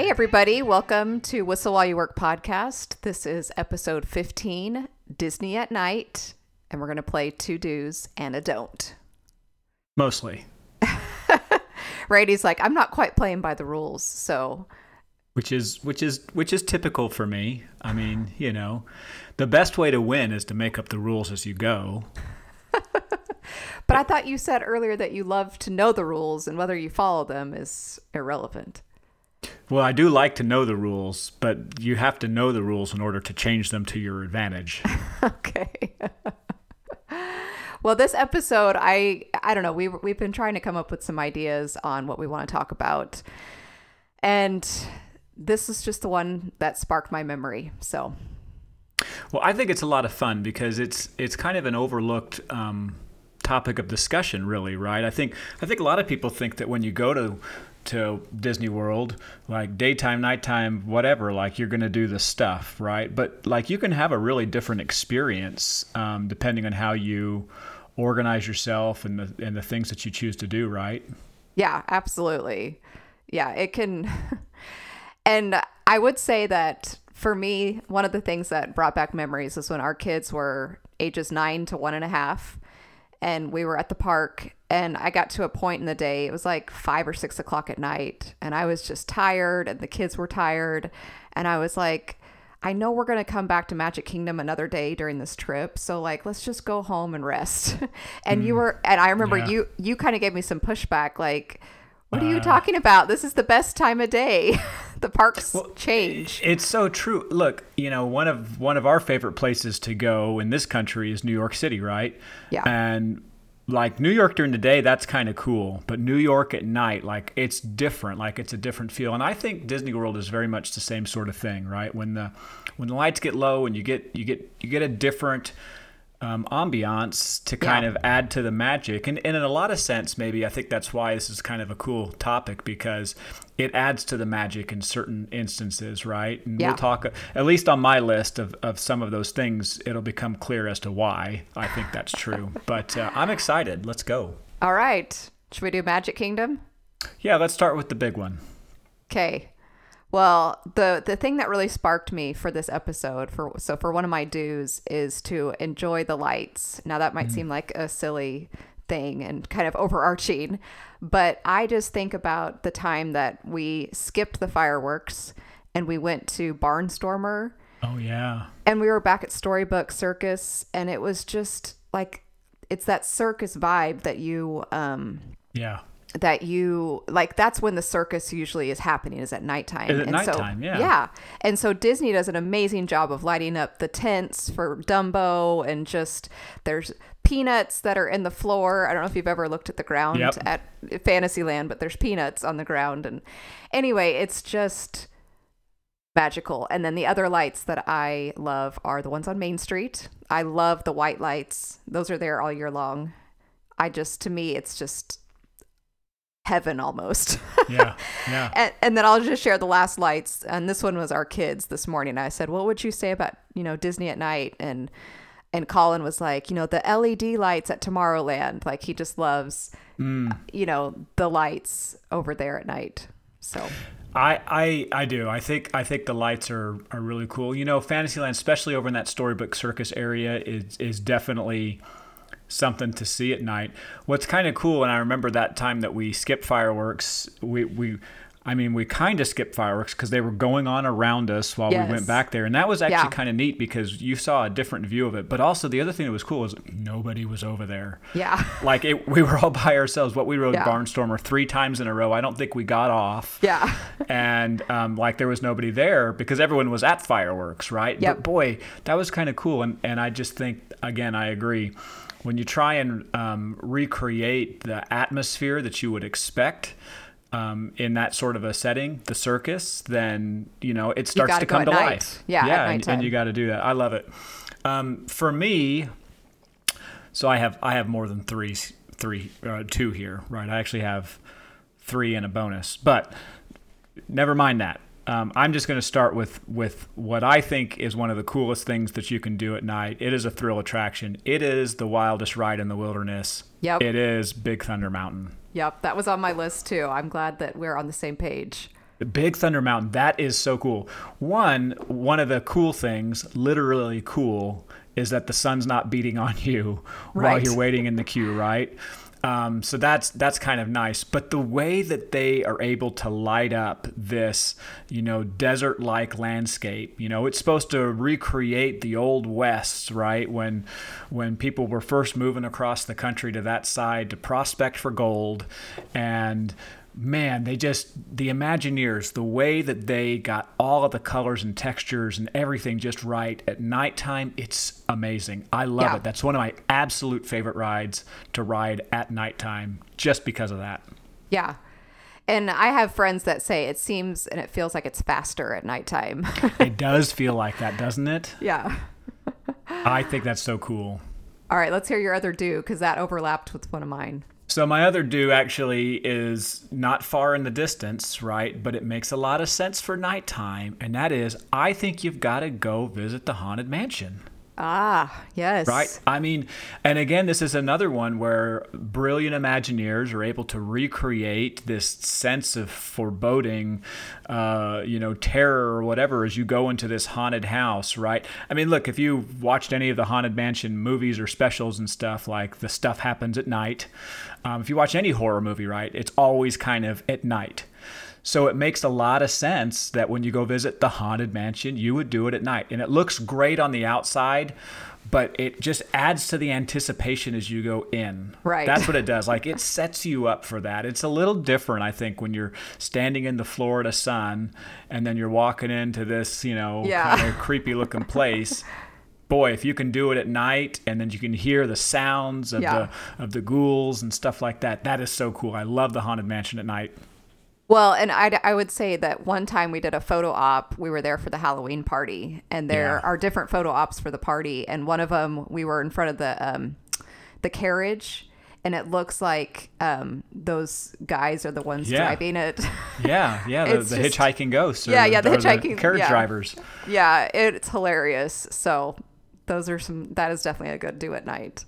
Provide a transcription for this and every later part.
Hey, everybody. Welcome to Whistle While You Work podcast. This is episode 15 Disney at Night. And we're going to play two do's and a don't. Mostly. Brady's like, I'm not quite playing by the rules. So. Which is which is which is typical for me. I mean, you know, the best way to win is to make up the rules as you go. but I thought you said earlier that you love to know the rules and whether you follow them is irrelevant. Well, I do like to know the rules, but you have to know the rules in order to change them to your advantage. okay. well, this episode, I I don't know. We we've been trying to come up with some ideas on what we want to talk about, and this is just the one that sparked my memory. So. Well, I think it's a lot of fun because it's it's kind of an overlooked. Um, topic of discussion really right i think i think a lot of people think that when you go to to Disney World, like daytime, nighttime, whatever, like you're going to do the stuff, right? But like you can have a really different experience um, depending on how you organize yourself and the and the things that you choose to do, right? Yeah, absolutely. Yeah, it can. and I would say that for me, one of the things that brought back memories is when our kids were ages nine to one and a half and we were at the park and I got to a point in the day, it was like five or six o'clock at night, and I was just tired, and the kids were tired. And I was like, I know we're going to come back to Magic Kingdom another day during this trip. So, like, let's just go home and rest. and mm, you were, and I remember yeah. you, you kind of gave me some pushback, like, what are you uh, talking about? This is the best time of day. the parks well, change. It's so true. Look, you know, one of one of our favorite places to go in this country is New York City, right? Yeah. And like New York during the day, that's kind of cool, but New York at night, like it's different. Like it's a different feel, and I think Disney World is very much the same sort of thing, right? When the when the lights get low and you get you get you get a different um, ambiance to kind yeah. of add to the magic. And, and in a lot of sense, maybe I think that's why this is kind of a cool topic because it adds to the magic in certain instances, right? And yeah. we'll talk, at least on my list of, of some of those things, it'll become clear as to why I think that's true. but uh, I'm excited. Let's go. All right. Should we do Magic Kingdom? Yeah, let's start with the big one. Okay. Well, the the thing that really sparked me for this episode for so for one of my dues is to enjoy the lights. Now that might mm-hmm. seem like a silly thing and kind of overarching, but I just think about the time that we skipped the fireworks and we went to Barnstormer. Oh yeah. And we were back at Storybook Circus and it was just like it's that circus vibe that you um yeah that you like that's when the circus usually is happening is at nighttime. Is at and nighttime, so, yeah. Yeah. And so Disney does an amazing job of lighting up the tents for Dumbo and just there's peanuts that are in the floor. I don't know if you've ever looked at the ground yep. at Fantasyland, but there's peanuts on the ground and anyway, it's just magical. And then the other lights that I love are the ones on Main Street. I love the white lights. Those are there all year long. I just to me it's just heaven almost. yeah. Yeah. and, and then I'll just share the last lights. And this one was our kids this morning. I said, what would you say about, you know, Disney at night? And, and Colin was like, you know, the LED lights at Tomorrowland. Like he just loves, mm. you know, the lights over there at night. So I, I I do. I think I think the lights are, are really cool. You know, Fantasyland, especially over in that storybook circus area, is is definitely something to see at night. What's kind of cool, and I remember that time that we skipped fireworks. We we I mean, we kind of skipped fireworks because they were going on around us while yes. we went back there. And that was actually yeah. kind of neat because you saw a different view of it. But also, the other thing that was cool was nobody was over there. Yeah. Like, it, we were all by ourselves. What we rode yeah. Barnstormer three times in a row. I don't think we got off. Yeah. and, um, like, there was nobody there because everyone was at fireworks, right? Yep. But boy, that was kind of cool. And, and I just think, again, I agree when you try and um, recreate the atmosphere that you would expect um, in that sort of a setting, the circus, then you know it starts to come to night. life. Yeah, yeah, and, and, you got to do that. I love it. Um, for me, so I have I have more than three three uh, two here, right? I actually have three and a bonus, but never mind that. Um, I'm just going to start with with what I think is one of the coolest things that you can do at night. It is a thrill attraction. It is the wildest ride in the wilderness. Yep. It is Big Thunder Mountain. Yep, that was on my list too. I'm glad that we're on the same page. Big Thunder Mountain. That is so cool. One, one of the cool things, literally cool, is that the sun's not beating on you while you're waiting in the queue, right? Um, so that's that's kind of nice. But the way that they are able to light up this, you know, desert-like landscape, you know, it's supposed to recreate the old west, right? When when people were first moving across the country to that side to prospect for gold, and man, they just the Imagineers, the way that they got all of the colors and textures and everything just right at nighttime, it's amazing. I love Yeah. it. That's one of my absolute favorite rides to ride at nighttime, just because of that. Yeah. And I have friends that say it seems and it feels like it's faster at nighttime. It does feel like that, doesn't it? yeah. I think that's so cool. All right, let's hear your other do because that overlapped with one of mine. So my other do actually is not far in the distance, right? But it makes a lot of sense for nighttime, and that is I think you've got to go visit the haunted mansion. Ah, yes. Right. I mean, and again, this is another one where brilliant Imagineers are able to recreate this sense of foreboding, uh, you know, terror or whatever as you go into this haunted house, right? I mean, look, if you've watched any of the Haunted Mansion movies or specials and stuff, like the stuff happens at night, um, if you watch any horror movie, right, it's always kind of at night. So it makes a lot of sense that when you go visit the haunted mansion, you would do it at night. And it looks great on the outside, but it just adds to the anticipation as you go in. Right. That's what it does. Like it sets you up for that. It's a little different, I think, when you're standing in the Florida sun and then you're walking into this, you know, Yeah. kind of creepy looking place. Boy, if you can do it at night and then you can hear the sounds of Yeah. the of the ghouls and stuff like that, that is so cool. I love the haunted mansion at night. Well, and I, I would say that one time we did a photo op. We were there for the Halloween party, and there Yeah. are different photo ops for the party. And one of them, we were in front of the um, the carriage, and it looks like um, those guys are the ones Yeah. driving it. Yeah, yeah, the, the just- hitchhiking ghosts. Yeah, yeah, the or hitchhiking- carriage yeah. drivers. yeah, it's hilarious. So those are some. That is definitely a good do at night.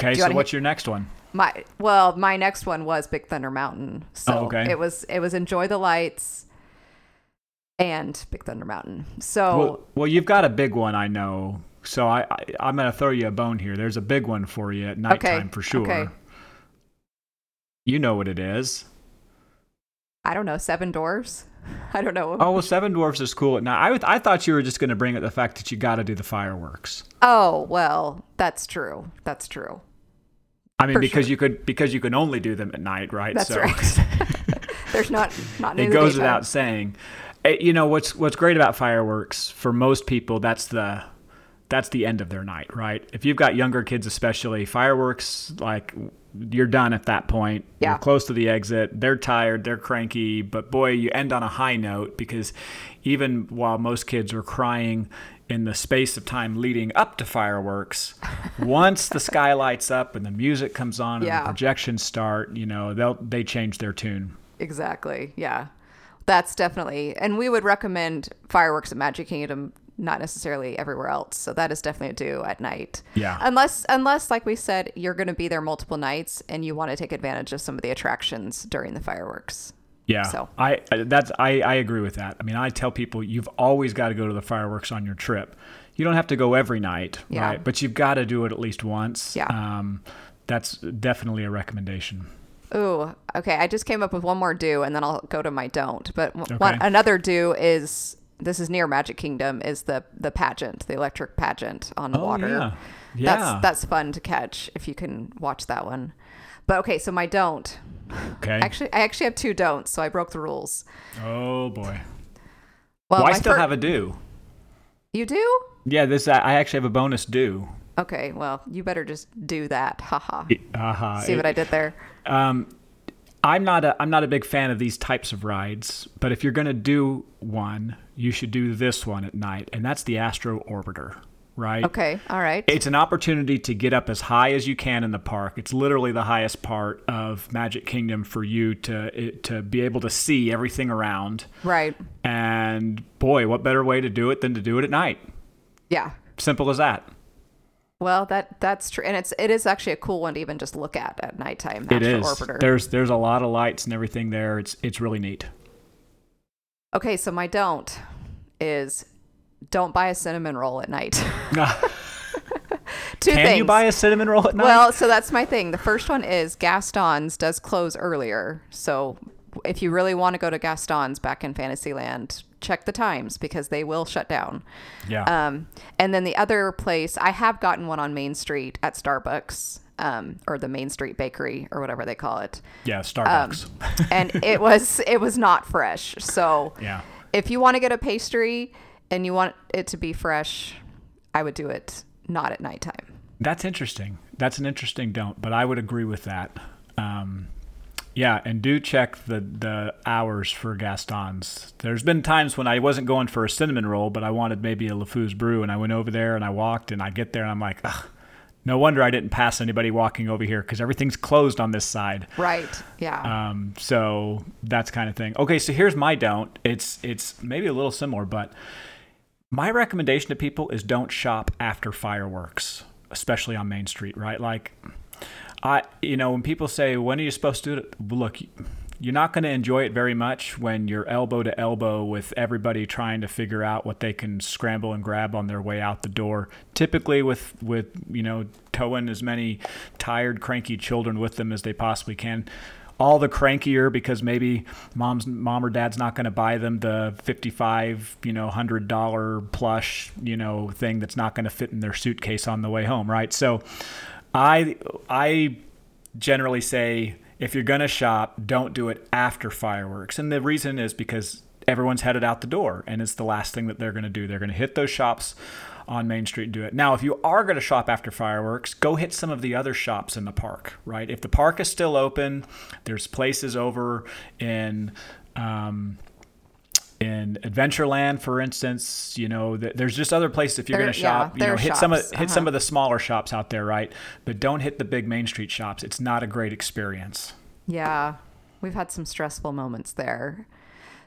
Okay, so what's your next one? My well, my next one was Big Thunder Mountain. So Oh, okay. it was it was Enjoy the Lights and Big Thunder Mountain. So Well, well, you've got a big one, I know. So I, I I'm gonna throw you a bone here. There's a big one for you at nighttime for sure. okay. You know what it is. I don't know, Seven Dwarfs. I don't know. Oh well, Seven Dwarfs is cool night. I I thought you were just gonna bring up the fact that you got to do the fireworks. Oh, well, that's true. That's true. I mean, For because sure. you could because you can only do them at night, right? That's so right. There's not not it goes without saying. Eh, You know what's what's great about fireworks for most people. That's the that's the end of their night, right? If you've got younger kids, especially fireworks, like you're done at that point. Yeah. You're close to the exit. They're tired. They're cranky. But boy, you end on a high note because even while most kids are crying in the space of time leading up to fireworks, once the sky lights up and the music comes on and the projections start, you know, they'll they change their tune. Exactly. Yeah. That's definitely and we would recommend fireworks at Magic Kingdom, not necessarily everywhere else. So that is definitely a do at night. Yeah. Unless unless like we said, you're gonna be there multiple nights and you want to take advantage of some of the attractions during the fireworks. Yeah, So- I that's I, I agree with that. I mean, I tell people you've always got to go to the fireworks on your trip. You don't have to go every night, Yeah. right? But you've got to do it at least once. Yeah. Um, that's definitely a recommendation. Ooh, okay. I just came up with one more do, and then I'll go to my don't. But Okay. one, another do is this is near Magic Kingdom is the the pageant, the electric pageant on the Oh, water. yeah. Yeah. That's that's fun to catch if you can watch that one. But okay, so my don't. okay. Actually, I actually have two don'ts, so I broke the rules. oh boy. Well, well, I still fir- have a do. You do? Yeah, this I I actually have a bonus do. Okay. Well, you better just do that. Haha. Uh-huh. See what I did there? Um, I'm not a I'm not a big fan of these types of rides, but if you're gonna do one, you should do this one at night, and that's the Astro Orbiter, right? Okay. All right. It's an opportunity to get up as high as you can in the park. It's literally the highest part of Magic Kingdom for you to to be able to see everything around. right. And boy, what better way to do it than to do it at night? Yeah. Simple as that. Well, that that's true, and it's it is actually a cool one to even just look at at nighttime. It is. Orbiter. There's there's a lot of lights and everything there. It's it's really neat. Okay, so my don't is don't buy a cinnamon roll at night. Two Can things. you buy a cinnamon roll at night? Well, so that's my thing. The first one is Gaston's does close earlier. So if you really want to go to Gaston's back in Fantasyland, check the times because they will shut down. yeah. Um, and then the other place, I have gotten one on Main Street at Starbucks, um, or the Main Street Bakery, or whatever they call it. yeah, Um, Starbucks. and it was it was not fresh. So yeah. if you want to get a pastry and you want it to be fresh, I would do it not at nighttime. That's interesting. That's an interesting don't, but I would agree with that. Um, yeah, and do check the the hours for Gaston's. There's been times when I wasn't going for a cinnamon roll, but I wanted maybe a LeFou's brew, and I went over there and I walked, and I get there and I'm like, Ugh, no wonder I didn't pass anybody walking over here because everything's closed on this side. Right. Yeah. Um, so that's kind of thing. Okay, so here's my don't. It's it's maybe a little similar, but my recommendation to people is don't shop after fireworks, especially on Main Street, right? Like I you know, when people say when are you supposed to do it? Look, you're not going to enjoy it very much when you're elbow to elbow with everybody trying to figure out what they can scramble and grab on their way out the door. Typically with with, you know, towing as many tired cranky children with them as they possibly can all the crankier because maybe mom's mom or dad's not going to buy them the 55 you know 100 dollar plush you know thing that's not going to fit in their suitcase on the way home right? So i i generally say if you're going to shop don't do it after fireworks. And the reason is because everyone's headed out the door and it's the last thing that they're going to do. They're going to hit those shops on Main Street and do it. Now, if you are going to shop after fireworks, go hit some of the other shops in the park, right? If the park is still open, there's places over in um, in Adventureland, for instance. You know, there's just other places if you're going to yeah, shop. you know, hit some of shops, hit some uh-huh. of the smaller shops out there, right? But don't hit the big Main Street shops. It's not a great experience. Yeah, we've had some stressful moments there.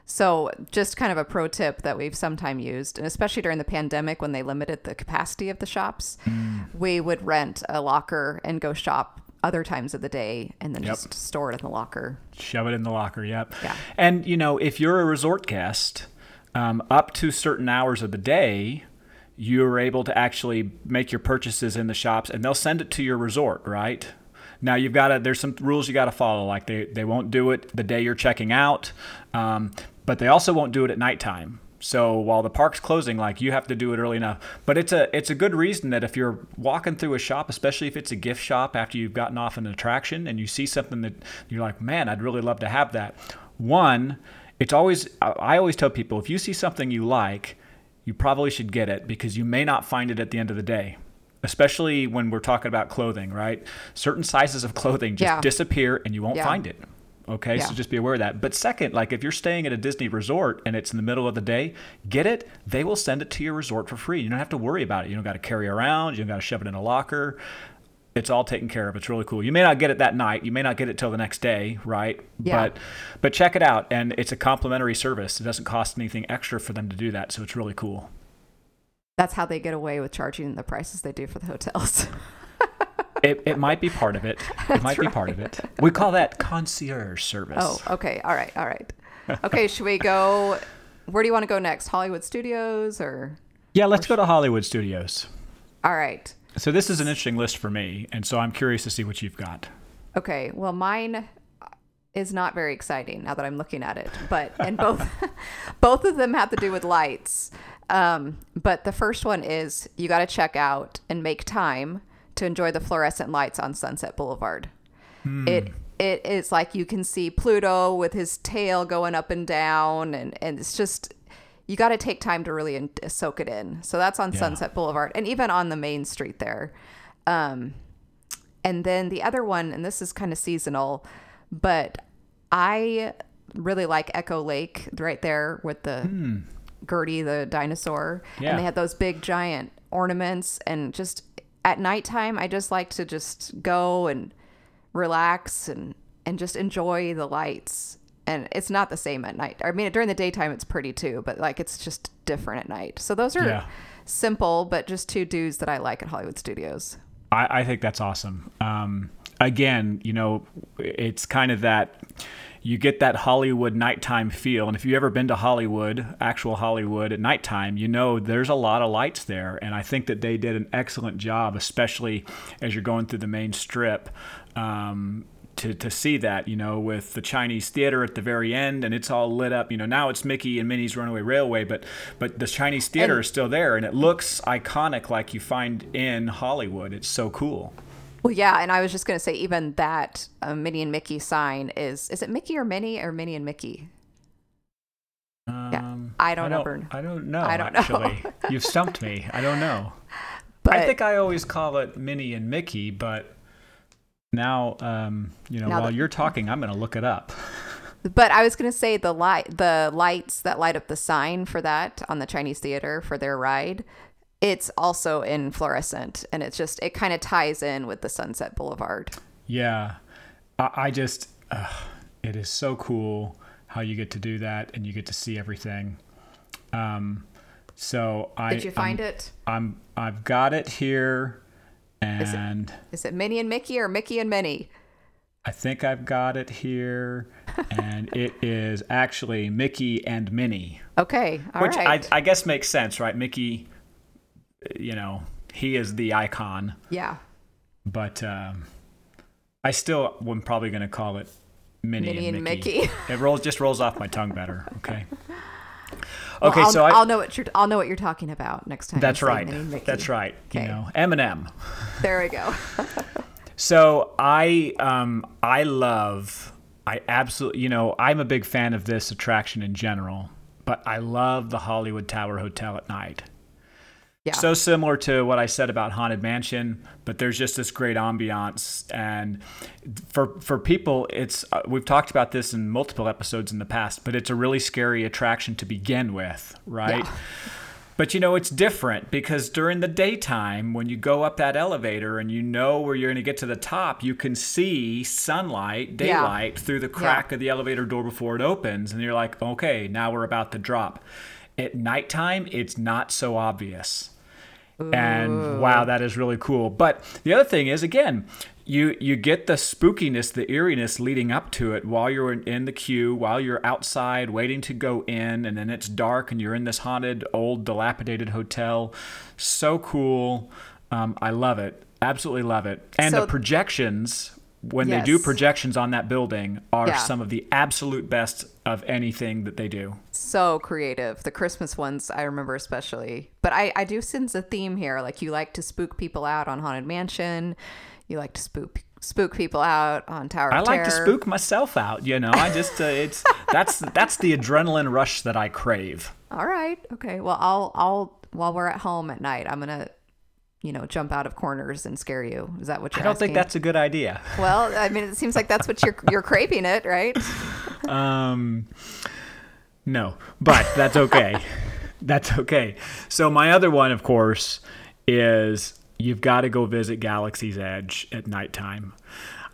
So, just kind of a pro tip that we've sometime used, and especially during the pandemic when they limited the capacity of the shops, Mm. we would rent a locker and go shop other times of the day and then Yep. just store it in the locker. Shove it in the locker. Yep. Yeah. And you know, if you're a resort guest, um, up to certain hours of the day, you're able to actually make your purchases in the shops, and they'll send it to your resort. Right. Now you've got to. There's some rules you got to follow. Like they they won't do it the day you're checking out, um, but they also won't do it at nighttime. So while the park's closing, like you have to do it early enough. But it's a it's a good reason that if you're walking through a shop, especially if it's a gift shop after you've gotten off an attraction and you see something that you're like, man, I'd really love to have that. One, it's always I always tell people if you see something you like, you probably should get it because you may not find it at the end of the day. Especially when we're talking about clothing, right? Certain sizes of clothing just Yeah. disappear and you won't Yeah. find it. Okay, so just be aware of that. But second, like if you're staying at a Disney resort and it's in the middle of the day, get it. They will send it to your resort for free. You don't have to worry about it. You don't got to carry it around. You don't got to shove it in a locker. It's all taken care of. It's really cool. You may not get it that night. You may not get it till the next day, right? Yeah. But but check it out, and it's a complimentary service. It doesn't cost anything extra for them to do that, so it's really cool. That's how they get away with charging the prices they do for the hotels. It, it might be part of it. It might be part of it. We call that concierge service. oh, okay. All right. All right. Okay. should we go? Where do you want to go next? Hollywood Studios or? yeah. Let's go to Hollywood Studios. All right. So this is an interesting list for me, and so I'm curious to see what you've got. Okay, well, mine is not very exciting now that I'm looking at it, but and both both of them have to do with lights. Um, but the first one is you got to check out and make time to enjoy the fluorescent lights on Sunset Boulevard. It it is like you can see Pluto with his tail going up and down, and and it's just you got to take time to really in- soak it in. So that's on Yeah. Sunset Boulevard, and even on the main street there. Um, and then the other one, and this is kind of seasonal, but I really like Echo Lake right there with the Gertie the dinosaur. Yeah. And they had those big giant ornaments. And just at nighttime, I just like to just go and relax and, and just enjoy the lights. And it's not the same at night. I mean, during the daytime, it's pretty too, but like it's just different at night. So those are Yeah. simple, but just two dudes that I like at Hollywood Studios. I, I think that's awesome. Um, again, you know, it's kind of that you get that Hollywood nighttime feel. And if you've ever been to Hollywood, actual Hollywood at nighttime, you know there's a lot of lights there. And I think that they did an excellent job, especially as you're going through the main strip. Um, to, to see that, you know, with the Chinese theater at the very end and it's all lit up. You know, now it's Mickey and Minnie's Runaway Railway, but but the Chinese theater and, is still there and it looks iconic like you find in Hollywood. It's so cool. Well, yeah, and I was just going to say even that uh, Minnie and Mickey sign is is it Mickey or Minnie or Minnie and Mickey? Um, yeah, I don't, I don't know. I don't know. I don't actually. know. You've stumped me. I don't know. But, I think I always call it Minnie and Mickey, but now, um, you know, while that, you're talking, I'm going to look it up. But I was going to say the light, the lights that light up the sign for that on the Chinese theater for their ride, it's also in fluorescent, and it's just it kind of ties in with the Sunset Boulevard. Yeah, I, I just, uh, it is so cool how you get to do that and you get to see everything. Um, so I did you find I'm, it? I'm I've got it here. And is it, is it Minnie and Mickey or Mickey and Minnie? I think I've got it here, and it is actually Mickey and Minnie. Okay, all which right. I, I guess makes sense, right? Mickey, you know, he is the icon. Yeah. But um, I still am probably going to call it Minnie, Minnie and, and Mickey. Mickey. it rolls just rolls off my tongue better. Okay. Well, okay, I'll, so I, I'll know what you're I'll know what you're talking about next time. That's right. That's right. Okay. You know, Eminem. There we go. so I um I love I absolutely you know I'm a big fan of this attraction in general, but I love the Hollywood Tower Hotel at night. Yeah. So similar to what I said about Haunted Mansion, but there's just this great ambiance, and for for people, it's uh, we've talked about this in multiple episodes in the past, but it's a really scary attraction to begin with, right? Yeah. But you know, it's different because during the daytime, when you go up that elevator and you know where you're going to get to the top, you can see sunlight, daylight yeah. through the crack yeah. of the elevator door before it opens. And you're like, okay, now we're about to drop. At nighttime, it's not so obvious. And wow, that is really cool. But the other thing is, again, you you get the spookiness, the eeriness leading up to it while you're in the queue, while you're outside waiting to go in, and then it's dark and you're in this haunted, old, dilapidated hotel. So cool. Um, I love it. Absolutely love it. And so, the projections when yes. they do projections on that building are yeah. some of the absolute best of anything that they do. So creative. The Christmas ones I remember especially. But I, I do sense a theme here. Like you like to spook people out on Haunted Mansion. You like to spook spook people out on Tower I like Terror. to spook myself out, you know. I just uh, it's that's that's the adrenaline rush that I crave. All right. Okay. Well, I'll I'll while we're at home at night, I'm going to you know, jump out of corners and scare you. Is that what you're I don't asking? think that's a good idea. Well, I mean, it seems like that's what you're you're craving it, right? Um, no, but that's okay. that's okay. So my other one, of course, is you've got to go visit Galaxy's Edge at nighttime.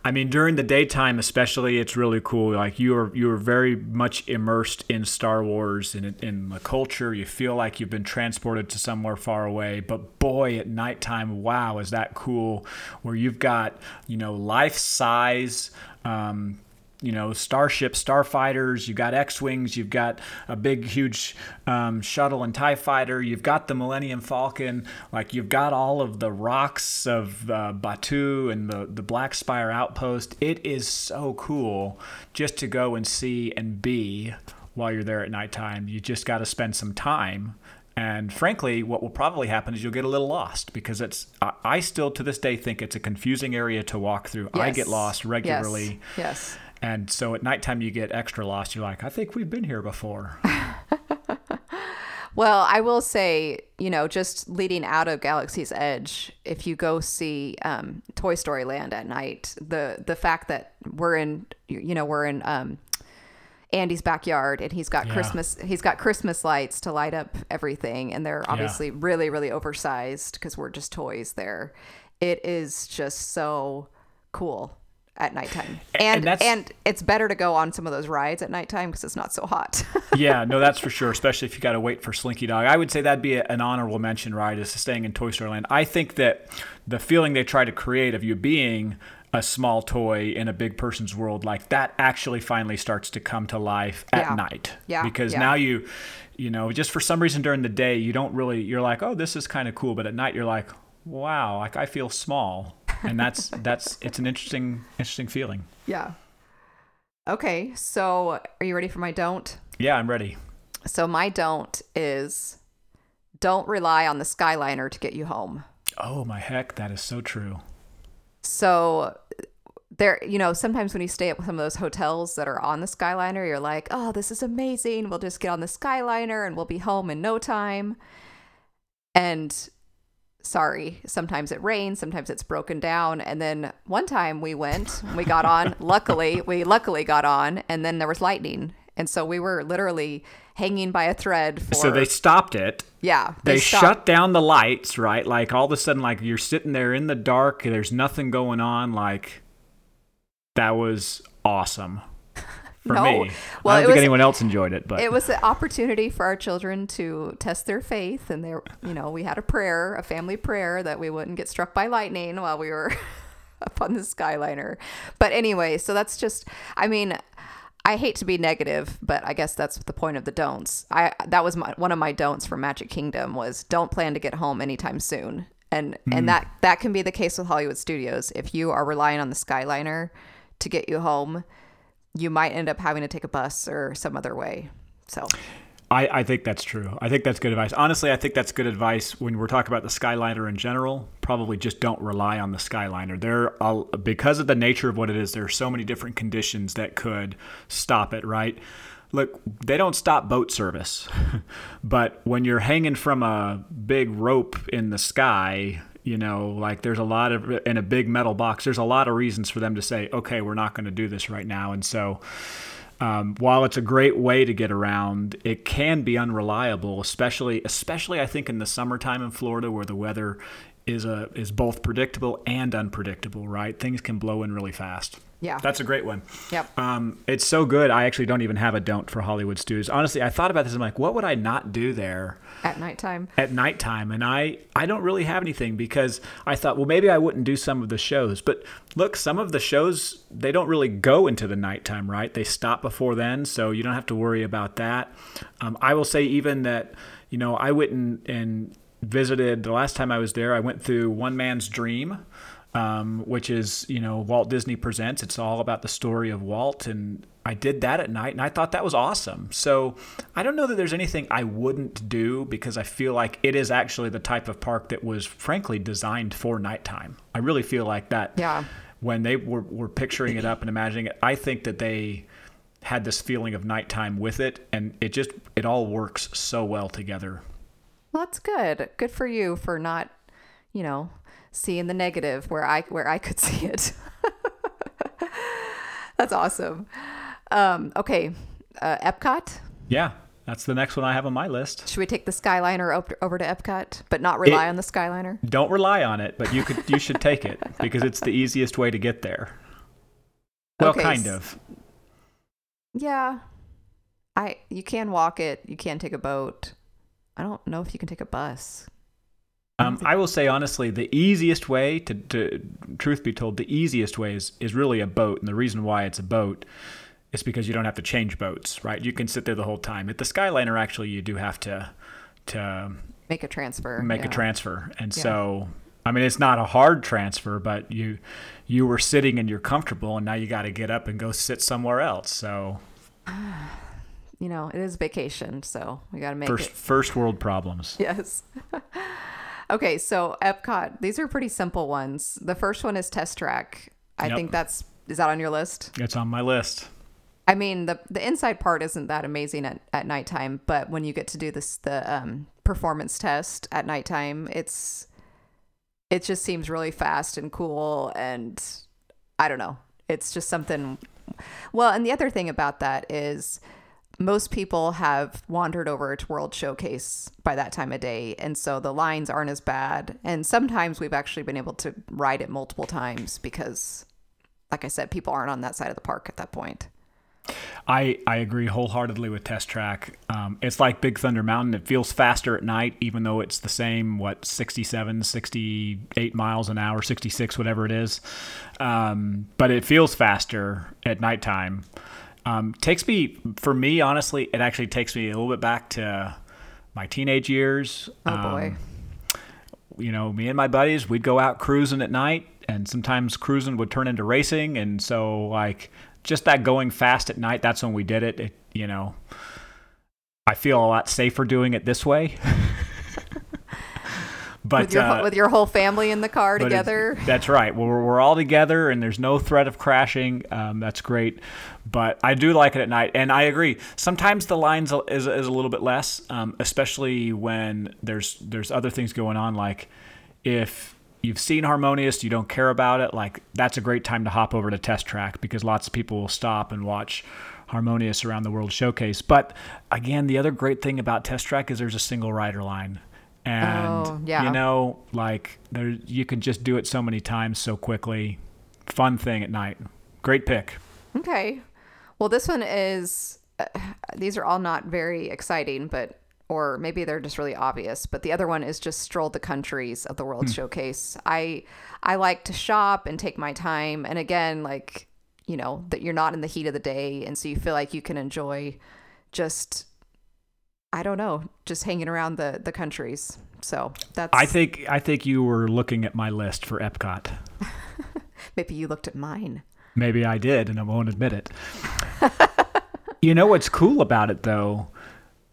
I mean, during the daytime, especially, it's really cool. Like you are, you are very much immersed in Star Wars and in, in, the culture. You feel like you've been transported to somewhere far away. But boy, at nighttime, wow, is that cool? Where you've got, you know, life size um, you know starships starfighters you've got x-wings you've got a big huge um, shuttle and tie fighter you've got the millennium falcon like you've got all of the rocks of uh, batuu and the, the black spire outpost it is so cool just to go and see and be while you're there at nighttime you just got to spend some time and frankly, what will probably happen is you'll get a little lost because it's. I still to this day think it's a confusing area to walk through. Yes. I get lost regularly. Yes. yes. And so at nighttime, you get extra lost. You're like, I think we've been here before. well, I will say, you know, just leading out of Galaxy's Edge, if you go see um, Toy Story Land at night, the the fact that we're in, you know, we're in um, Andy's backyard and he's got yeah. Christmas he's got Christmas lights to light up everything and they're obviously yeah. really really oversized because we're just toys there. It is just so cool at nighttime. And and, and, it's better to go on some of those rides at nighttime because it's not so hot. yeah, no, that's for sure. Especially if you got to wait for Slinky Dog. I would say that'd be a, an honorable mention ride is staying in Toy Story Land. I think that the feeling they try to create of you being a small toy in a big person's world like that actually finally starts to come to life at Yeah. night Yeah, because yeah. now you you know just for some reason during the day you don't really you're like oh this is kind of cool but at night you're like wow like i feel small and that's that's it's an interesting interesting feeling Yeah. Okay, so are you ready for my don't? yeah i'm ready So my don't is don't rely on the Skyliner to get you home. oh my heck that is so true So there, you know, sometimes when you stay at some of those hotels that are on the Skyliner, you're like, oh, this is amazing. We'll just get on the Skyliner and we'll be home in no time. And sorry, sometimes it rains, sometimes it's broken down. And then one time we went, we got on, luckily, we luckily got on, and then there was lightning. And so we were literally hanging by a thread for, so they stopped it yeah, they, stopped. shut down the lights right like all of a sudden like you're sitting there in the dark there's nothing going on like that was awesome for No. me. Well, i don't think was- anyone else enjoyed it but it was an opportunity for our children to test their faith and there you know we had a prayer a family prayer that we wouldn't get struck by lightning while we were up on the skyliner. But anyway so that's just i mean i hate to be negative but i guess that's the point of the don'ts. I that was my, one of my don'ts for magic kingdom was don't plan to get home anytime soon. And and hmm. that that can be the case with hollywood studios. If you are relying on the skyliner to get you home you might end up having to take a bus or some other way. So, I, I think that's true. I think that's good advice. Honestly, I think that's good advice when we're talking about the Skyliner in general. Probably just don't rely on the Skyliner. There, are, because of the nature of what it is, there are so many different conditions that could stop it. Right? Look, they don't stop boat service, but when you're hanging from a big rope in the sky, you know, like there's a lot of in a big metal box. There's a lot of reasons for them to say, okay, we're not going to do this right now, and so um, while it's a great way to get around, it can be unreliable, especially especially I think in the summertime in Florida where the weather is a is both predictable and unpredictable. Right, things can blow in really fast. Yeah. that's a great one. Yep. Um, it's so good. I actually don't even have a don't for Hollywood Studios. Honestly, I thought about this. I'm like, what would I not do there? at nighttime. at nighttime and I I don't really have anything because I thought well maybe I wouldn't do some of the shows but look some of the shows they don't really go into the nighttime right they stop before then so you don't have to worry about that um, I will say even that you know I went and, and visited the last time I was there I went through One Man's Dream um, which is you know Walt Disney Presents. It's all about the story of Walt, and I did that at night, and I thought that was awesome. So I don't know that there's anything I wouldn't do because I feel like it is actually the type of park that was frankly designed for nighttime. I really feel like that. Yeah. When they were, were picturing it up and imagining it, I think that they had this feeling of nighttime with it, and it just it all works so well together. Well, that's good. Good for you for not, you know, seeing the negative where I where I could see it. that's awesome. Um, okay, uh, Epcot. Yeah, that's the next one I have on my list. Should we take the Skyliner op- over to Epcot, but not rely It- on the Skyliner? Don't rely on it, but you could you should take it because it's the easiest way to get there. Well, Okay, kind of. Yeah, I you can walk it. You can take a boat. I don't know if you can take a bus. Um, I will say honestly, the easiest way to, to truth be told, the easiest way is, is really a boat, and the reason why it's a boat is because you don't have to change boats, right? You can sit there the whole time. At the Skyliner, actually, you do have to to Make a transfer. make yeah. a transfer, and Yeah. so I mean, it's not a hard transfer, but you you were sitting and you're comfortable, and now you got to get up and go sit somewhere else. So You know, it is vacation, so we got to make first it. first world problems. Yes. okay, so Epcot, these are pretty simple ones. The first one is Test Track. I Yep. think that's is that on your list? It's on my list. I mean, the the inside part isn't that amazing at, at nighttime, but when you get to do this the um, performance test at nighttime, it's it just seems really fast and cool and I don't know. It's just something well, and the other thing about that is most people have wandered over to World Showcase by that time of day, and so the lines aren't as bad. And sometimes we've actually been able to ride it multiple times because, like I said, people aren't on that side of the park at that point. I, I agree wholeheartedly with Test Track. Um, it's like Big Thunder Mountain. It feels faster at night, even though it's the same, what, 67, 68 miles an hour, 66, whatever it is. Um, but it feels faster at nighttime. Um, takes me, for me, honestly, it actually takes me a little bit back to my teenage years. Oh, boy. Um, you know, me and my buddies, we'd go out cruising at night, and sometimes cruising would turn into racing. And so, like, just that going fast at night, that's when we did it. it you know, I feel a lot safer doing it this way. but with your, uh, with your, whole family in the car together. That's right. Well, we're, we're all together, and there's no threat of crashing. Um, that's great. But I do like it at night, and I agree. Sometimes the lines is, is a little bit less, um, especially when there's there's other things going on. Like if you've seen Harmonious, you don't care about it. Like that's a great time to hop over to Test Track because lots of people will stop and watch Harmonious around the World Showcase. But again, the other great thing about Test Track is there's a single rider line and oh, yeah. you know like there you can just do it so many times so quickly. Fun thing at night. Great pick. Okay. Well this one is uh, these are all not very exciting but or maybe they're just really obvious but the other one is just stroll the countries of the world hmm. showcase. I i like to shop and take my time. And again like you know that you're not in the heat of the day and so you feel like you can enjoy just I don't know, just hanging around the the countries. So that's. I think I think you were looking at my list for Epcot. Maybe you looked at mine. Maybe I did, and I won't admit it. you know what's cool about it, though?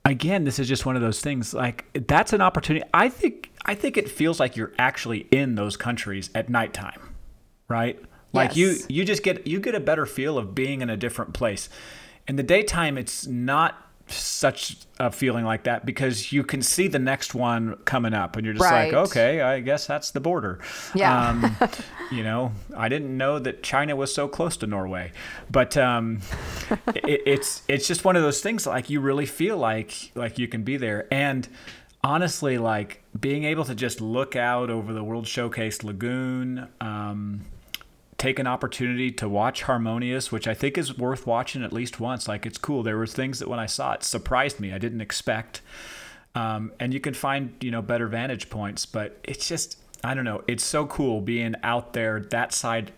Again, this is just one of those things. Like that's an opportunity. I think I think it feels like you're actually in those countries at nighttime, right? Like yes. you you just get you get a better feel of being in a different place. In the daytime, it's not such a feeling like that because you can see the next one coming up and you're just right. like okay i guess that's the border. Yeah. Um, you know i didn't know that china was so close to norway but um, it, it's it's just one of those things like you really feel like like you can be there. And honestly like being able to just look out over the world showcase lagoon um, take an opportunity to watch Harmonious, which I think is worth watching at least once. Like it's cool. There were things that when I saw it surprised me. I didn't expect. Um, and you can find you know better vantage points, but it's just I don't know. It's so cool being out there that side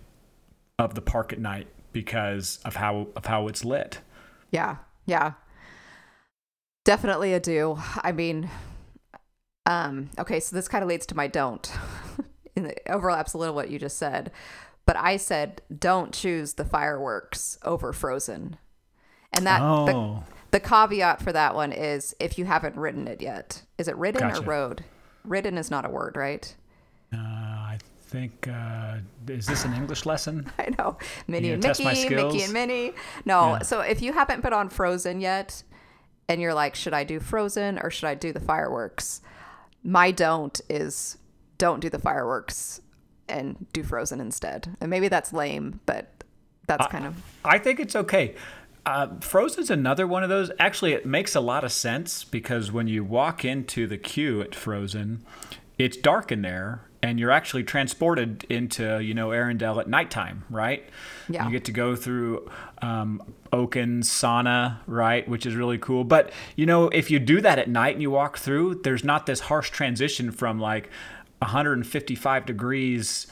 of the park at night because of how of how it's lit. Yeah, yeah, definitely a do. I mean, um, okay, so this kind of leads to my don't. it overlaps a little what you just said but I said don't choose the fireworks over Frozen. And that oh. the, the caveat for that one is if you haven't written it yet. Is it written gotcha. or rode? Written is not a word, right? Uh, I think uh, is this an English lesson? I know. Minnie and Mickey, Mickey and Minnie. No. Yeah. So if you haven't put on Frozen yet and you're like, should I do Frozen or should I do the fireworks? My don't is don't do the fireworks and do Frozen instead. And maybe that's lame, but that's kind of. I think it's okay. Uh, Frozen's another one of those. Actually, it makes a lot of sense because when you walk into the queue at Frozen, it's dark in there, and you're actually transported into you know Arendelle at nighttime, right? Yeah. You get to go through um, Oaken sauna, right, which is really cool. But you know, if you do that at night and you walk through, there's not this harsh transition from like 155 degrees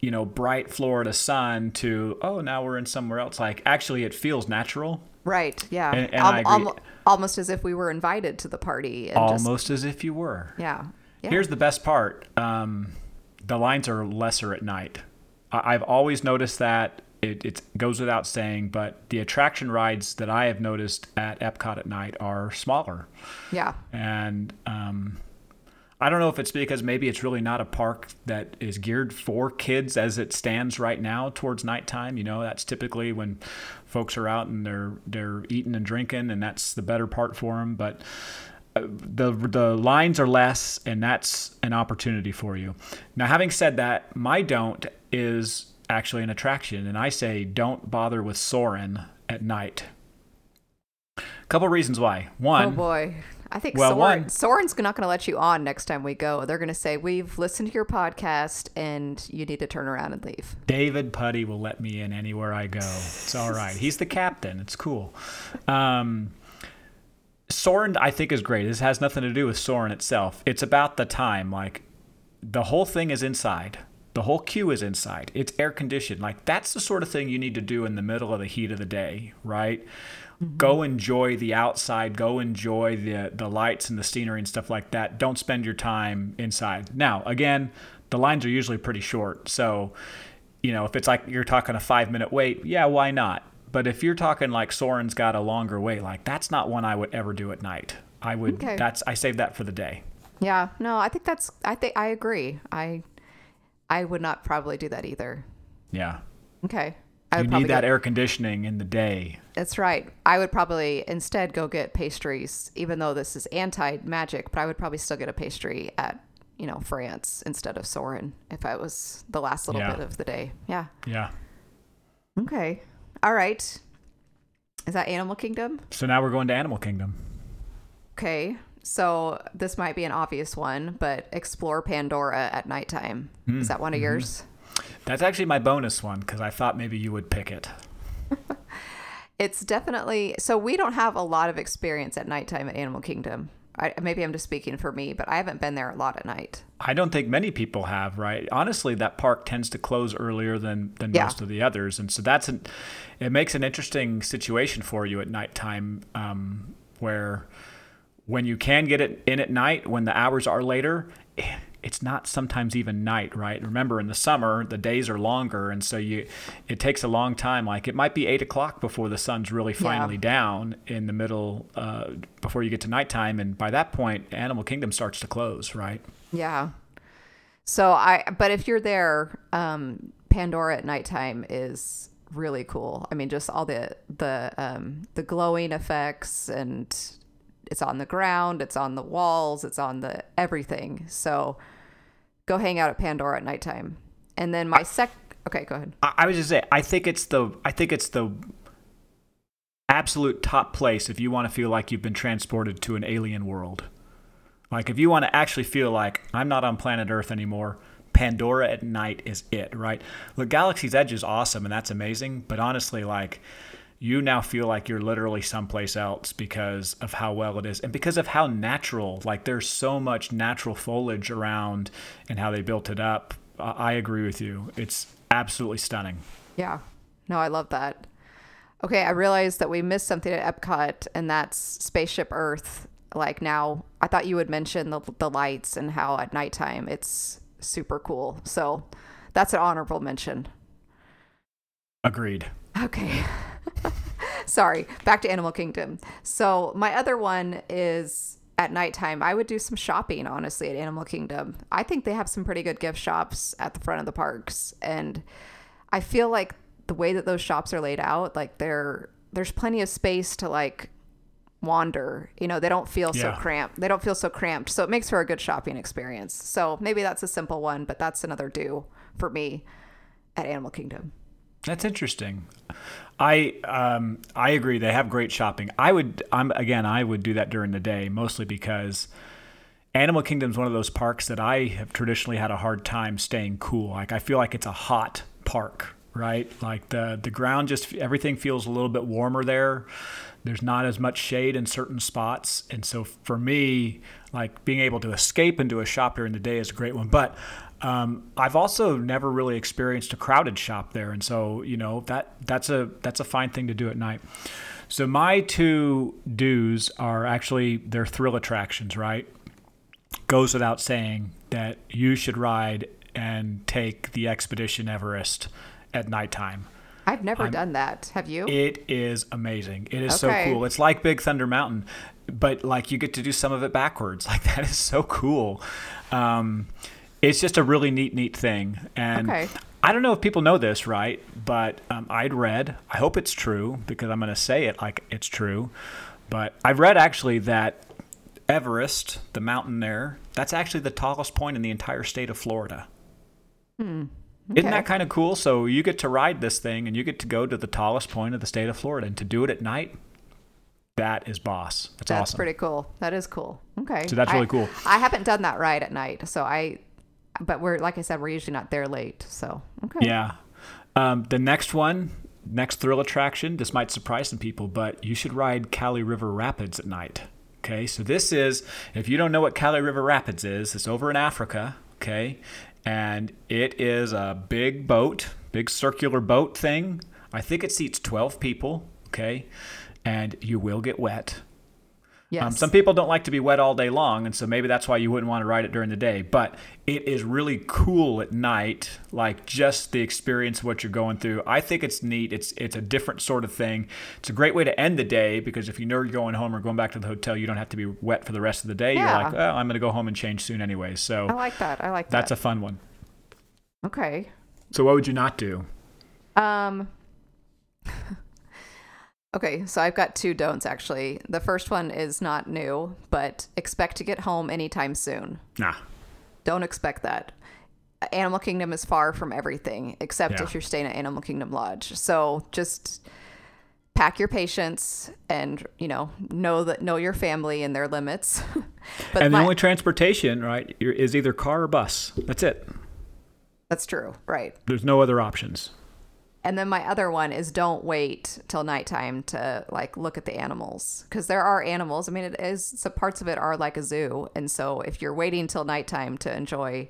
you know bright florida sun to oh now we're in somewhere else. Like actually it feels natural. Right yeah. And, and Al- al- almost as if we were invited to the party almost just, as if you were. Yeah, yeah. here's the best part um, the lines are lesser at night. I- have always noticed that. It, it goes without saying but the attraction rides that i have noticed at epcot at night are smaller. Yeah. And um, I don't know if it's because maybe it's really not a park that is geared for kids as it stands right now towards nighttime. You know, that's typically when folks are out and they're they're eating and drinking, and that's the better part for them. But uh, the the lines are less, and that's an opportunity for you. Now, having said that, my don't is actually an attraction, and I say don't bother with Soarin' at night. A couple reasons why. One, oh boy, I think Well, Soarin', one- Soarin's not going to let you on next time we go. They're going to say, We've listened to your podcast and you need to turn around and leave. David Puddy will let me in anywhere I go. It's all right. He's the captain. It's cool. Um, Soarin', I think, is great. This has nothing to do with Soarin' itself. It's about the time. Like, the whole thing is inside. The whole queue is inside. It's air conditioned. Like, that's the sort of thing you need to do in the middle of the heat of the day, right? Mm-hmm. Go enjoy the outside. Go enjoy the the lights and the scenery and stuff like that. Don't spend your time inside. Now, again, the lines are usually pretty short, so you know if it's like you're talking a five minute wait, yeah, why not? But if you're talking like Soarin's got a longer wait, like that's not one I would ever do at night. I would. Okay. That's I save that for the day. Yeah, no, I think that's, I think, I agree. I, I would not probably do that either. Yeah. Okay. I You would need that go- air conditioning in the day. That's right. I would probably instead go get pastries, even though this is anti magic, but I would probably still get a pastry at, you know, France instead of Soarin' if I was the last little Yeah. bit of the day. Yeah. Yeah. Okay. All right. Is that Animal Kingdom? So now we're going to Animal Kingdom. Okay. So this might be an obvious one, but explore Pandora at nighttime. Hmm. Is that one of Mm-hmm. yours? That's actually my bonus one because I thought maybe you would pick it. It's definitely so we don't have a lot of experience at nighttime at Animal Kingdom. I, maybe I'm just speaking for me, but I haven't been there a lot at night. I don't think many people have, right? Honestly, that park tends to close earlier than, than Yeah. most of the others, and so that's an it makes an interesting situation for you at nighttime, um, where when you can get it in at night, when the hours are later, eh, it's not sometimes even night, right? Remember, in the summer, the days are longer, and so you it takes a long time. Like it might be eight o'clock before the sun's really finally down in the middle, uh, before you get to nighttime, and by that point, Animal Kingdom starts to close, right? Yeah. So I, but if you're there, um, Pandora at nighttime is really cool. I mean, just all the the um, the glowing effects, and it's on the ground, it's on the walls, it's on the everything. So go hang out at Pandora at nighttime. And then my sec. Okay, go ahead. I, I was just say I think it's the I think it's the absolute top place if you want to feel like you've been transported to an alien world. Like if you want to actually feel like I'm not on planet Earth anymore, Pandora at night is it, right? Look, Galaxy's Edge is awesome and that's amazing, but honestly like you now feel like you're literally someplace else because of how well it is and because of how natural like there's so much natural foliage around and how they built it up I agree with you. It's absolutely stunning. Yeah. No, I love that. Okay, I realized that we missed something at Epcot, and that's Spaceship Earth. Like now, I thought you would mention the, the lights and how at nighttime it's super cool. So that's an honorable mention. Agreed. Okay. Sorry. Back to Animal Kingdom. So my other one is at nighttime. I would do some shopping, honestly, at Animal Kingdom. I think they have some pretty good gift shops at the front of the parks, and I feel like the way that those shops are laid out, like they're there's plenty of space to like wander. You know, they don't feel so cramped. They don't feel so cramped. So it makes for a good shopping experience. So maybe that's a simple one, but that's another do for me at Animal Kingdom. That's interesting. I um, I agree. They have great shopping. I would. I'm again. I would do that during the day, mostly because Animal Kingdom is one of those parks that I have traditionally had a hard time staying cool. Like I feel like it's a hot park, right? Like the the ground just everything feels a little bit warmer there. There's not as much shade in certain spots, and so for me, like being able to escape into a shop during the day is a great one. But um, I've also never really experienced a crowded shop there, and so you know that that's a that's a fine thing to do at night. So my two do's are actually they're thrill attractions, right? Goes without saying that you should ride and take the Expedition Everest at nighttime. I've never done that. Have you? It is amazing. It is Okay. so cool. It's like Big Thunder Mountain, but like you get to do some of it backwards. Like that is so cool. Um, it's just a really neat, neat thing. And Okay. I don't know if people know this, right? But um, I'd read, I hope it's true because I'm going to say it like it's true. But I've read actually that Everest, the mountain there, that's actually the tallest point in the entire state of Florida. Isn't that kind of cool? So you get to ride this thing and you get to go to the tallest point of the state of Florida and to do it at night. that is boss. That's, That's awesome. pretty cool. That is cool. Okay. So that's really I- cool. I haven't done that ride at night, so I. But we're like I said, we're usually not there late. So okay. Yeah. Um, the next one, next thrill attraction, this might surprise some people, but you should ride Kali River Rapids at night. Okay, so this is, if you don't know what Kali River Rapids is, it's over in Africa. Okay, and it is a big boat, big circular boat thing. I think it seats 12 people. Okay, and you will get wet. Yes. Um, some people don't like to be wet all day long, and so maybe that's why you wouldn't want to ride it during the day. But it is really cool at night, like just the experience of what you're going through. I think it's neat. It's it's a different sort of thing. It's a great way to end the day because if you know you're going home or going back to the hotel, you don't have to be wet for the rest of the day. Yeah. You're like, well, I'm going to go home and change soon anyway. So I like that. I like that. that's a fun one. okay. So what would you not do? Um. okay, so I've got two don'ts actually. The first one is not new, but expect to get home anytime soon. Nah. Don't expect that. Animal Kingdom is far from everything, except Yeah. if you're staying at Animal Kingdom Lodge. So just pack your patience and you know know that know your family and their limits. but and the my- only transportation, right, is either car or bus. That's it. that's true, right? There's no other options. And then my other one is don't wait till nighttime to like look at the animals because there are animals. I mean, it is some parts of it are like a zoo, and so if you're waiting till nighttime to enjoy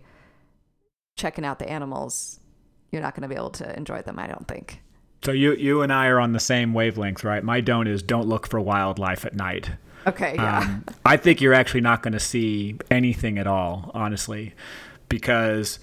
checking out the animals, you're not going to be able to enjoy them. I don't think. So you you and I are on the same wavelength, right? My don't is don't look for wildlife at night. Okay, yeah, Um, I think you're actually not going to see anything at all, honestly, because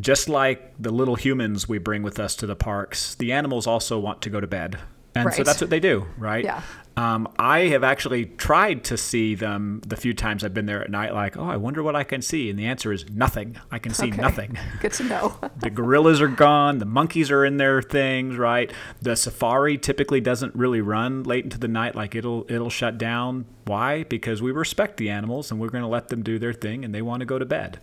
just like the little humans we bring with us to the parks, the animals also want to go to bed. And so that's what they do, right? Yeah. Um, I have actually tried to see them the few times I've been there at night, like, oh, I wonder what I can see. And the answer is nothing. I can see Okay. nothing. good to know. the gorillas are gone the monkeys are in their things right the safari typically doesn't really run late into the night like it'll it'll shut down why because we respect the animals and we're going to let them do their thing and they want to go to bed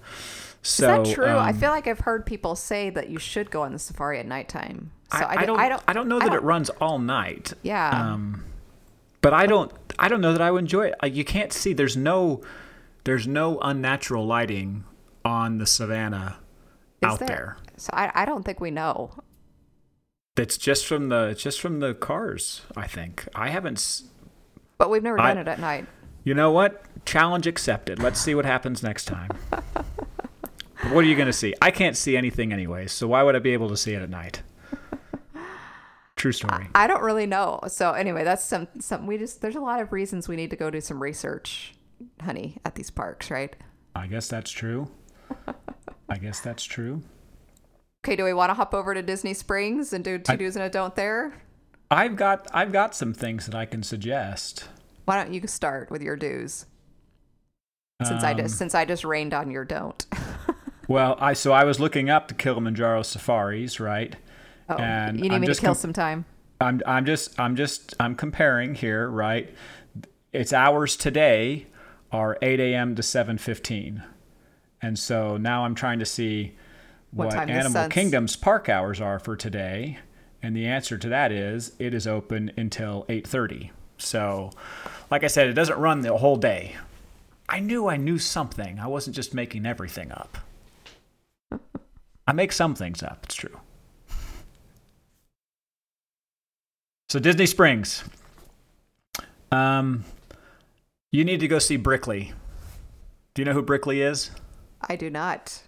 so is that true? I um, feel like I've heard people say that you should go on the safari at nighttime. So I, I d- don't, I don't. I don't know that I it runs all night. Yeah. Um, but I don't. I don't know that I would enjoy it. Like, you can't see. There's no. There's no unnatural lighting on the savannah Is out there. So I, I don't think we know. It's just from the. Just from the cars. I think. I haven't. But we've never I- done it at night. You know what? Challenge accepted. Let's see what happens next time. what are you going to see? I can't see anything anyway, so why would I be able to see it at night? True story. I don't really know. So anyway, that's some some we just there's a lot of reasons we need to go do some research, honey, at these parks, right? I guess that's true. I guess that's true. Okay, do we want to hop over to Disney Springs and do two I- do's and a don't there? I've got I've got some things that I can suggest. Why don't you start with your do's? Since I Um, just since I just rained on your don't. Well, I so I was looking up the Kilimanjaro safaris, right? Oh, and you need I'm me to kill com- some time. I'm I'm just I'm just I'm comparing here, right? Its hours today are 8 a.m. to 7:15, and so now I'm trying to see What what, Animal Kingdom's park hours are for today, and the answer to that is it is open until 8:30. So, like I said, it doesn't run the whole day. I knew I knew something. I wasn't just making everything up. I make some things up. It's true. So Disney Springs. Um, you need to go see Brickley. Do you know who Brickley is? I do not.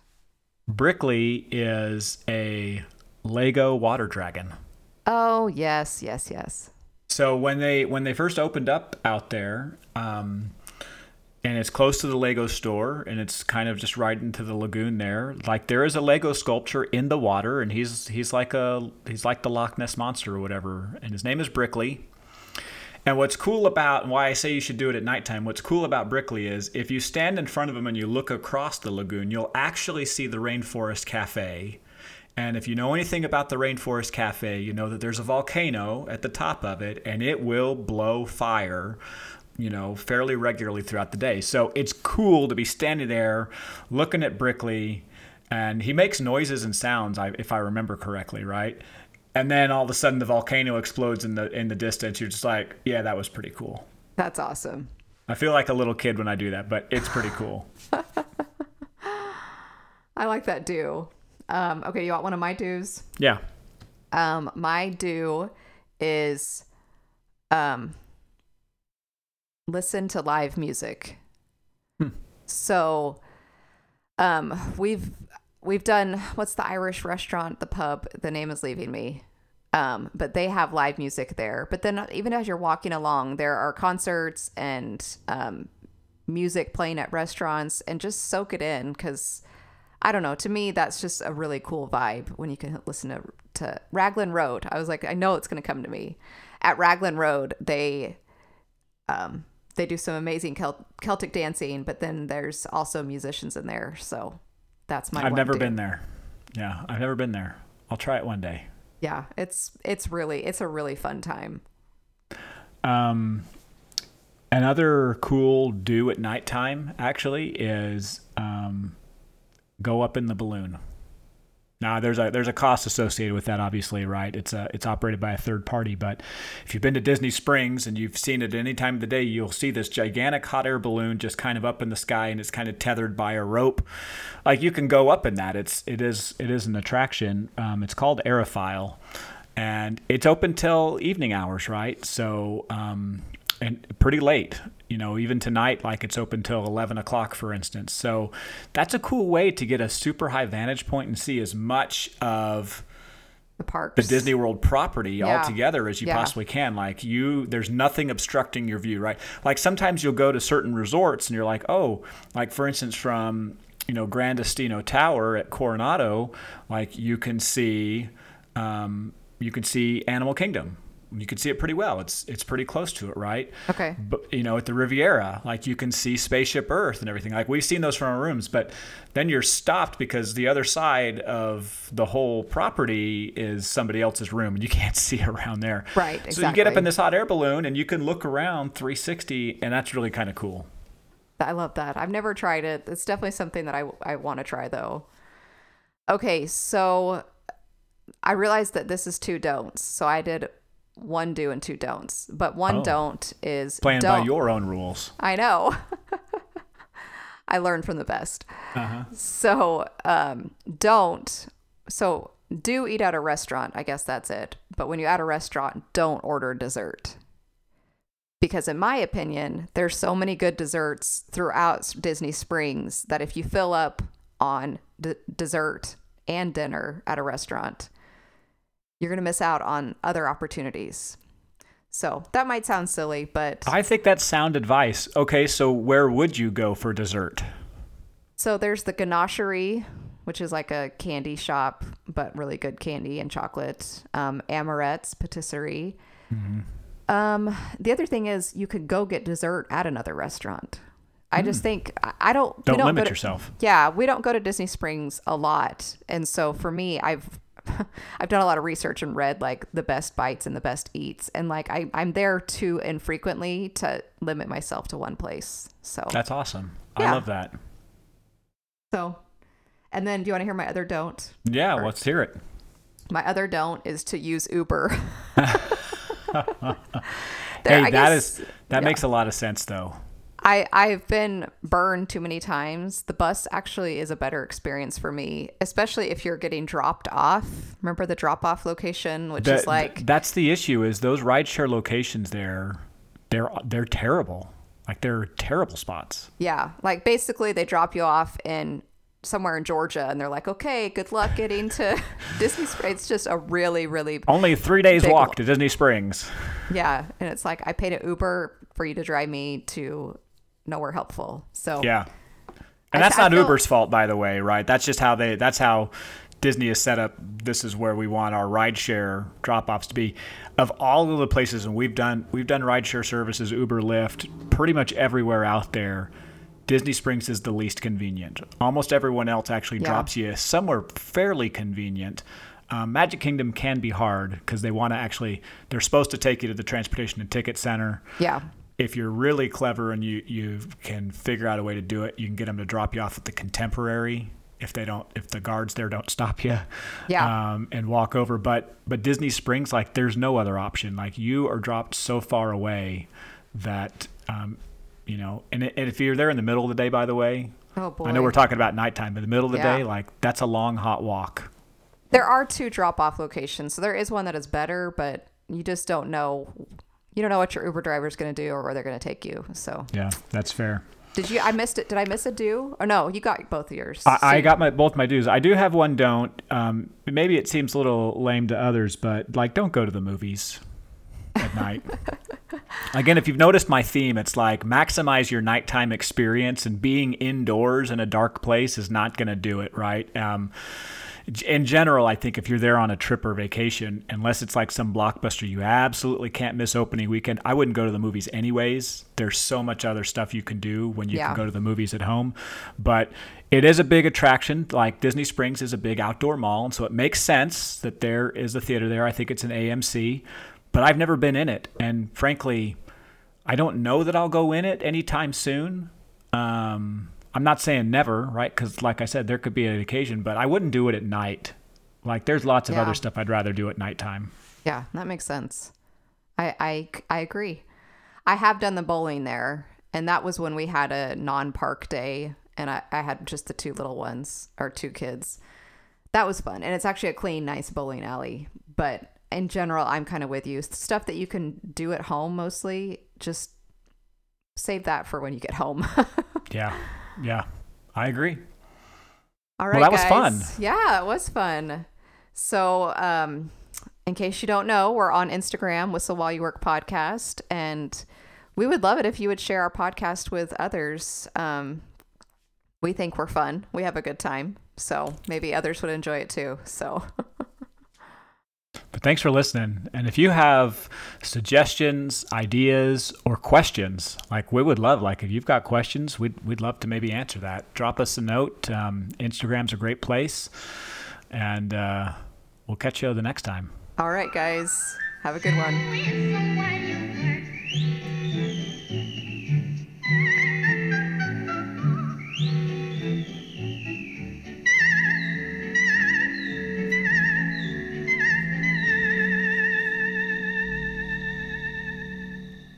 Brickley is a Lego water dragon. Oh yes, yes, yes. So when they when they first opened up out there, um, and it's close to the Lego store, and it's kind of just right into the lagoon there. Like there is a Lego sculpture in the water, and he's he's like a he's like the Loch Ness monster or whatever, and his name is Brickley. And what's cool about and why I say you should do it at nighttime, what's cool about Brickley is if you stand in front of him and you look across the lagoon, you'll actually see the Rainforest Cafe. And if you know anything about the Rainforest Cafe, you know that there's a volcano at the top of it and it will blow fire, you know, fairly regularly throughout the day. So it's cool to be standing there looking at Brickley and he makes noises and sounds if I remember correctly, right? And then all of a sudden the volcano explodes in the in the distance. You're just like, yeah, that was pretty cool. That's awesome. I feel like a little kid when I do that, but it's pretty cool. I like that do. Um, okay, you want one of my do's? Yeah. Um, my do is um, listen to live music. Hmm. So, um, we've we've done what's the Irish restaurant, the pub. The name is leaving me. Um, but they have live music there. But then even as you're walking along, there are concerts and um, music playing at restaurants, and just soak it in because I don't know. To me, that's just a really cool vibe when you can listen to to Raglan Road. I was like, I know it's going to come to me. At Raglan Road, they um, they do some amazing Celt- Celtic dancing, but then there's also musicians in there. So that's my. I've never do. been there. Yeah, I've never been there. I'll try it one day. Yeah, it's it's really it's a really fun time. Um, another cool do at nighttime actually is um, go up in the balloon. Now there's a there's a cost associated with that, obviously, right? It's a it's operated by a third party, but if you've been to Disney Springs and you've seen it any time of the day, you'll see this gigantic hot air balloon just kind of up in the sky, and it's kind of tethered by a rope. Like you can go up in that. It's it is it is an attraction. Um, it's called Aerophile, and it's open till evening hours, right? So um, and pretty late. You know, even tonight, like it's open till 11 o'clock, for instance. So that's a cool way to get a super high vantage point and see as much of The park the Disney World property Yeah. all together as you Yeah. possibly can. Like you, there's nothing obstructing your view, right? Like sometimes you'll go to certain resorts and you're like, oh, like for instance, from you know Grand Destino Tower at Coronado, like you can see, um, you can see Animal Kingdom. You can see it pretty well. It's it's pretty close to it, right? Okay. But you know, at the Riviera, like you can see Spaceship Earth and everything. Like we've seen those from our rooms, but then you're stopped because the other side of the whole property is somebody else's room, and you can't see around there. Right, So you get up in this hot air balloon, and you can look around 360, and that's really kind of cool. I love that. I've never tried it. It's definitely something that I I want to try though. Okay, so I realized that this is two don'ts. So I did one do and two don'ts. But one Oh. don't is Playing don't. by your own rules. I know. I learned from the best. Uh-huh. So, um, don't. So, do eat at a restaurant. I guess that's it. But when you're at a restaurant, don't order dessert. Because, in my opinion, there's so many good desserts throughout Disney Springs that if you fill up on d- dessert and dinner at a restaurant, you're going to miss out on other opportunities. So, that might sound silly, but I think that's sound advice. Okay, so where would you go for dessert? So there's the ganachery, which is like a candy shop, but really good candy and chocolate. Um, Amorette's Patisserie. Um, the other thing is you could go get dessert at another restaurant. I just think I- I don't. Don't limit to- yourself. Yeah, we don't go to Disney Springs a lot, and so for me, I've I've done a lot of research and read like the best bites and the best eats, and like I I'm there too infrequently to limit myself to one place. So That's awesome. I love that. so, and then do you want to hear my other don't? Yeah, let's hear it. My other don't is to use Uber. Hey, I that guess- is that yeah. makes a lot of sense though. I I've been burned too many times. The bus actually is a better experience for me, especially if you're getting dropped off. Remember the drop off location, which That- is like that's the issue is those rideshare locations there they're they're terrible like they're terrible spots yeah, like basically they drop you off in somewhere in Georgia, and they're like, okay, good luck getting to Disney. Springs. It's just a really really only three days walk to disney springs yeah, and it's like I paid an Uber for you to drive me to nowhere helpful. So yeah. I- and that's I not feel- uber's fault by the way right? That's just how they that's how disney is set up this is where we want our rideshare drop-offs to be. Of all of the places and we've done we've done rideshare services uber lyft pretty much everywhere out there disney springs is the least convenient. Almost everyone else actually Yeah. drops you somewhere fairly convenient. Um, magic kingdom can be hard because they want to actually they're supposed to take you to the transportation and ticket center. Yeah, if you're really clever and you, you can figure out a way to do it, you can get them to drop you off at the contemporary if they don't if the guards there don't stop you Yeah. um, and walk over but but disney springs like there's no other option like you are dropped so far away that um, you know, and, and if you're there in the middle of the day, by the way, Oh boy. I know we're talking about nighttime, but the middle of the Yeah. day, like that's a long hot walk. There are two drop off locations. So there is one that is better, but you just don't know you don't know what your Uber driver is going to do or where they're going to take you. So Yeah, that's fair. did you? I missed it. Did I miss a do? Or no, you got both of yours. I, I got my both my do's. I do have one don't. Um, maybe it seems a little lame to others, but like don't go to the movies at night. Again, if you've noticed my theme, it's like maximize your nighttime experience, and being indoors in a dark place is not going to do it, right? Um, in general, I think if you're there on a trip or vacation, unless it's like some blockbuster you absolutely can't miss opening weekend, I wouldn't go to the movies anyways. There's so much other stuff you can do when you Yeah. can go to the movies at home. But it is a big attraction. Like Disney Springs is a big outdoor mall, and so it makes sense that there is a theater there. I think it's an AMC, but I've never been in it, and frankly, I don't know that I'll go in it anytime soon. Um, I'm not saying never, right? Because, like I said, there could be an occasion, but I wouldn't do it at night. Like, there's lots of Yeah. other stuff I'd rather do at nighttime. Yeah, that makes sense. I, I I agree. I have done the bowling there, and that was when we had a non-park day, and I, I had just the two little ones or two kids. That was fun, and it's actually a clean, nice bowling alley. But in general, I'm kind of with you. Stuff that you can do at home mostly, just save that for when you get home. Yeah, yeah, I agree. All right, that was fun. Yeah, it was fun. So, um, in case you don't know, we're on Instagram, Whistle While You Work Podcast, and we would love it if you would share our podcast with others. Um, we think we're fun. We have a good time, so maybe others would enjoy it too. So, But thanks for listening. And if you have suggestions, ideas, or questions, like we would love, like if you've got questions, we'd, we'd love to maybe answer that. Drop us a note. Um, Instagram's a great place. And uh, we'll catch you the next time. all right, guys, have a good one. Someone you